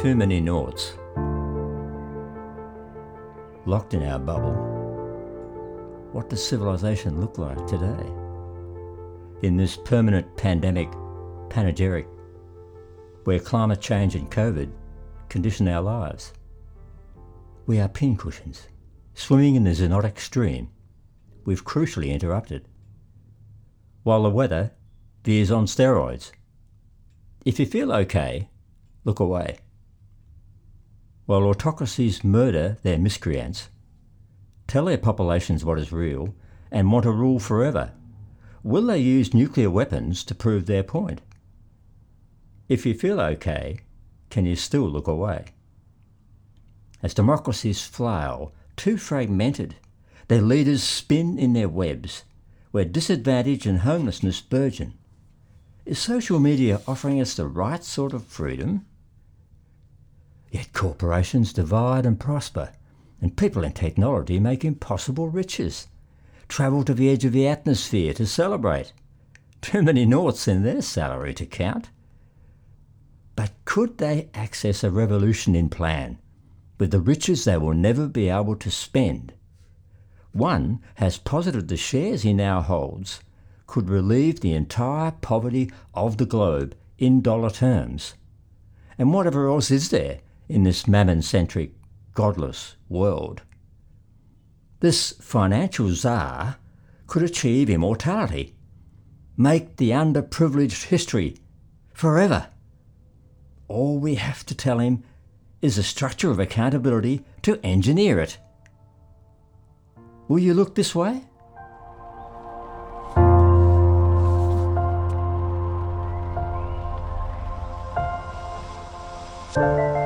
Too many noughts. Locked in our bubble. What does civilization look like today? In this permanent pandemic panegyric, where climate change and COVID condition our lives. We are pincushions, swimming in the zoonotic stream we've crucially interrupted. While the weather veers on steroids. If you feel okay, look away. While autocracies murder their miscreants, tell their populations what is real, and want to rule forever, will they use nuclear weapons to prove their point? If you feel okay, can you still look away? As democracies flail, too fragmented, their leaders spin in their webs, where disadvantage and homelessness burgeon. Is social media offering us the right sort of freedom? Yet corporations divide and prosper, and people in technology make impossible riches. Travel to the edge of the atmosphere to celebrate. Too many noughts in their salary to count. But could they access a revolution in plan with the riches they will never be able to spend? One has posited the shares he now holds could relieve the entire poverty of the globe in dollar terms. And whatever else is there in this mammon centric, godless world? This financial czar could achieve immortality, make the underprivileged history forever. All we have to tell him is a structure of accountability to engineer it. Will you look this way? Thank